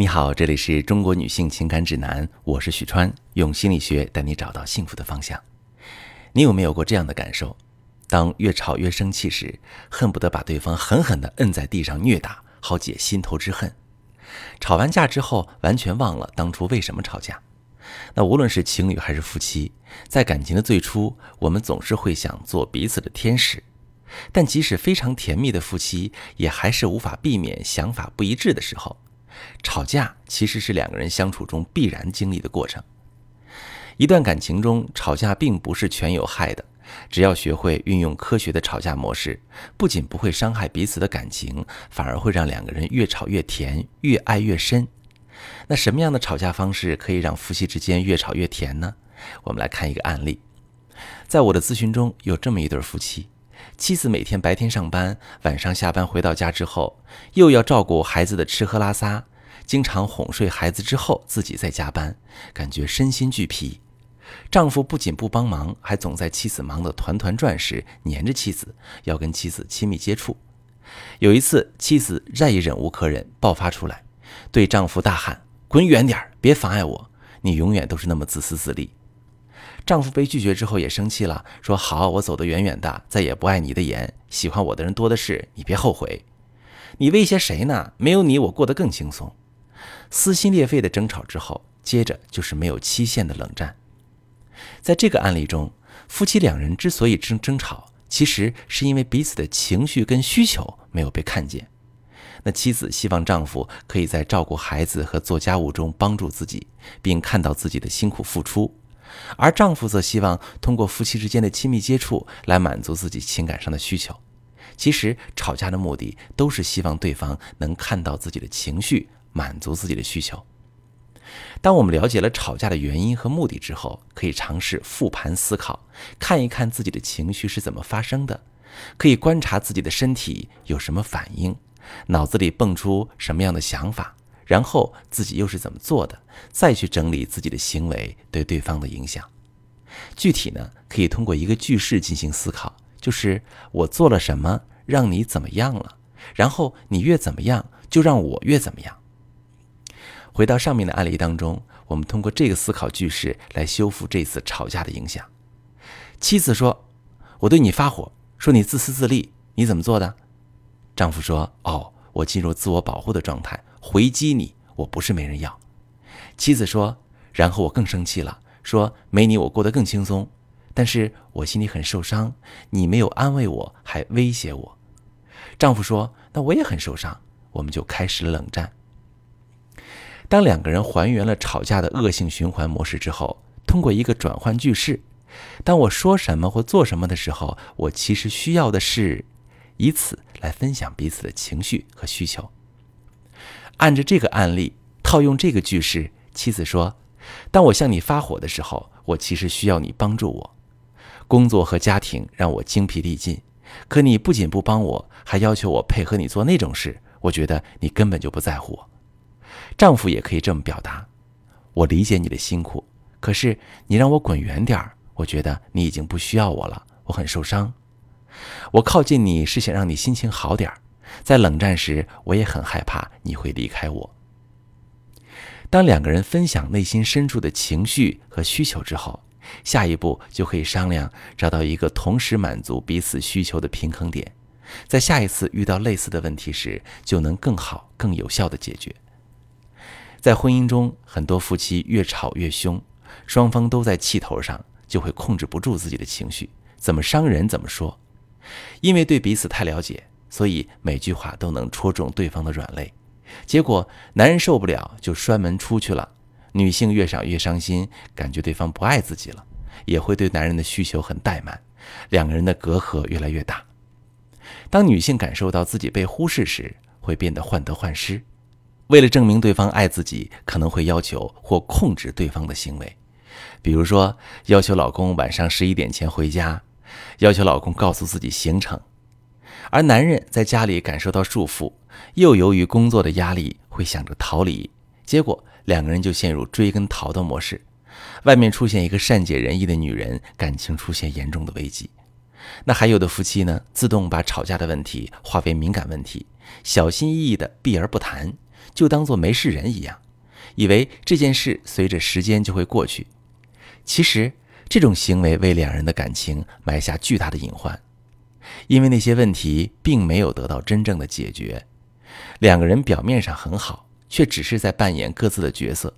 你好，这里是中国女性情感指南，我是许川，用心理学带你找到幸福的方向。你有没有过这样的感受？当越吵越生气时，恨不得把对方狠狠地摁在地上虐打，好解心头之恨。吵完架之后，完全忘了当初为什么吵架。那无论是情侣还是夫妻，在感情的最初，我们总是会想做彼此的天使。但即使非常甜蜜的夫妻，也还是无法避免想法不一致的时候。吵架其实是两个人相处中必然经历的过程。一段感情中，吵架并不是全有害的。只要学会运用科学的吵架模式，不仅不会伤害彼此的感情，反而会让两个人越吵越甜，越爱越深。那什么样的吵架方式可以让夫妻之间越吵越甜呢？我们来看一个案例。在我的咨询中，有这么一对夫妻。妻子每天白天上班，晚上下班回到家之后，又要照顾孩子的吃喝拉撒，经常哄睡孩子之后自己在加班，感觉身心俱疲。丈夫不仅不帮忙，还总在妻子忙得团团转时黏着妻子，要跟妻子亲密接触。有一次，妻子再也忍无可忍，爆发出来，对丈夫大喊：“滚远点儿，别妨碍我！你永远都是那么自私自利。”丈夫被拒绝之后也生气了，说：“好，我走得远远的，再也不碍你的眼。喜欢我的人多的是，你别后悔。你威胁谁呢？没有你，我过得更轻松。”撕心裂肺的争吵之后，接着就是没有期限的冷战。在这个案例中，夫妻两人之所以争争吵，其实是因为彼此的情绪跟需求没有被看见。那妻子希望丈夫可以在照顾孩子和做家务中帮助自己，并看到自己的辛苦付出。而丈夫则希望通过夫妻之间的亲密接触来满足自己情感上的需求。其实吵架的目的都是希望对方能看到自己的情绪，满足自己的需求。当我们了解了吵架的原因和目的之后，可以尝试复盘思考，看一看自己的情绪是怎么发生的，可以观察自己的身体有什么反应，脑子里蹦出什么样的想法。然后自己又是怎么做的？再去整理自己的行为对对方的影响。具体呢，可以通过一个句式进行思考，就是我做了什么让你怎么样了？然后你越怎么样，就让我越怎么样。回到上面的案例当中，我们通过这个思考句式来修复这次吵架的影响。妻子说：“我对你发火，说你自私自利，你怎么做的？”丈夫说：“哦，我进入自我保护的状态。”回击你，我不是没人要。妻子说，然后我更生气了，说没你我过得更轻松，但是我心里很受伤，你没有安慰我，还威胁我。丈夫说，那我也很受伤，我们就开始了冷战。当两个人还原了吵架的恶性循环模式之后，通过一个转换句式，当我说什么或做什么的时候，我其实需要的是，以此来分享彼此的情绪和需求。按着这个案例套用这个句式，妻子说：“当我向你发火的时候，我其实需要你帮助我。工作和家庭让我精疲力尽，可你不仅不帮我，还要求我配合你做那种事，我觉得你根本就不在乎我。”丈夫也可以这么表达：“我理解你的辛苦，可是你让我滚远点儿，我觉得你已经不需要我了，我很受伤。我靠近你是想让你心情好点儿。”在冷战时，我也很害怕你会离开我。当两个人分享内心深处的情绪和需求之后，下一步就可以商量找到一个同时满足彼此需求的平衡点，在下一次遇到类似的问题时，就能更好、更有效的解决。在婚姻中，很多夫妻越吵越凶，双方都在气头上，就会控制不住自己的情绪，怎么伤人怎么说，因为对彼此太了解。所以每句话都能戳中对方的软肋，结果男人受不了就摔门出去了。女性越想越伤心，感觉对方不爱自己了，也会对男人的需求很怠慢，两个人的隔阂越来越大。当女性感受到自己被忽视时，会变得患得患失，为了证明对方爱自己，可能会要求或控制对方的行为，比如说要求老公晚上十一点前回家，要求老公告诉自己行程。而男人在家里感受到束缚，又由于工作的压力，会想着逃离，结果两个人就陷入追跟逃的模式。外面出现一个善解人意的女人，感情出现严重的危机。那还有的夫妻呢，自动把吵架的问题化为敏感问题，小心翼翼的避而不谈，就当做没事人一样，以为这件事随着时间就会过去。其实，这种行为为两人的感情埋下巨大的隐患，因为那些问题并没有得到真正的解决。两个人表面上很好，却只是在扮演各自的角色。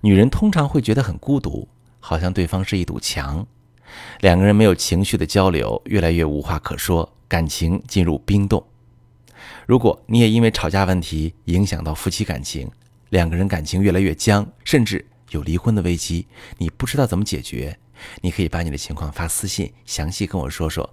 女人通常会觉得很孤独，好像对方是一堵墙。两个人没有情绪的交流，越来越无话可说，感情进入冰冻。如果你也因为吵架问题影响到夫妻感情，两个人感情越来越僵，甚至有离婚的危机，你不知道怎么解决，你可以把你的情况发私信，详细跟我说说，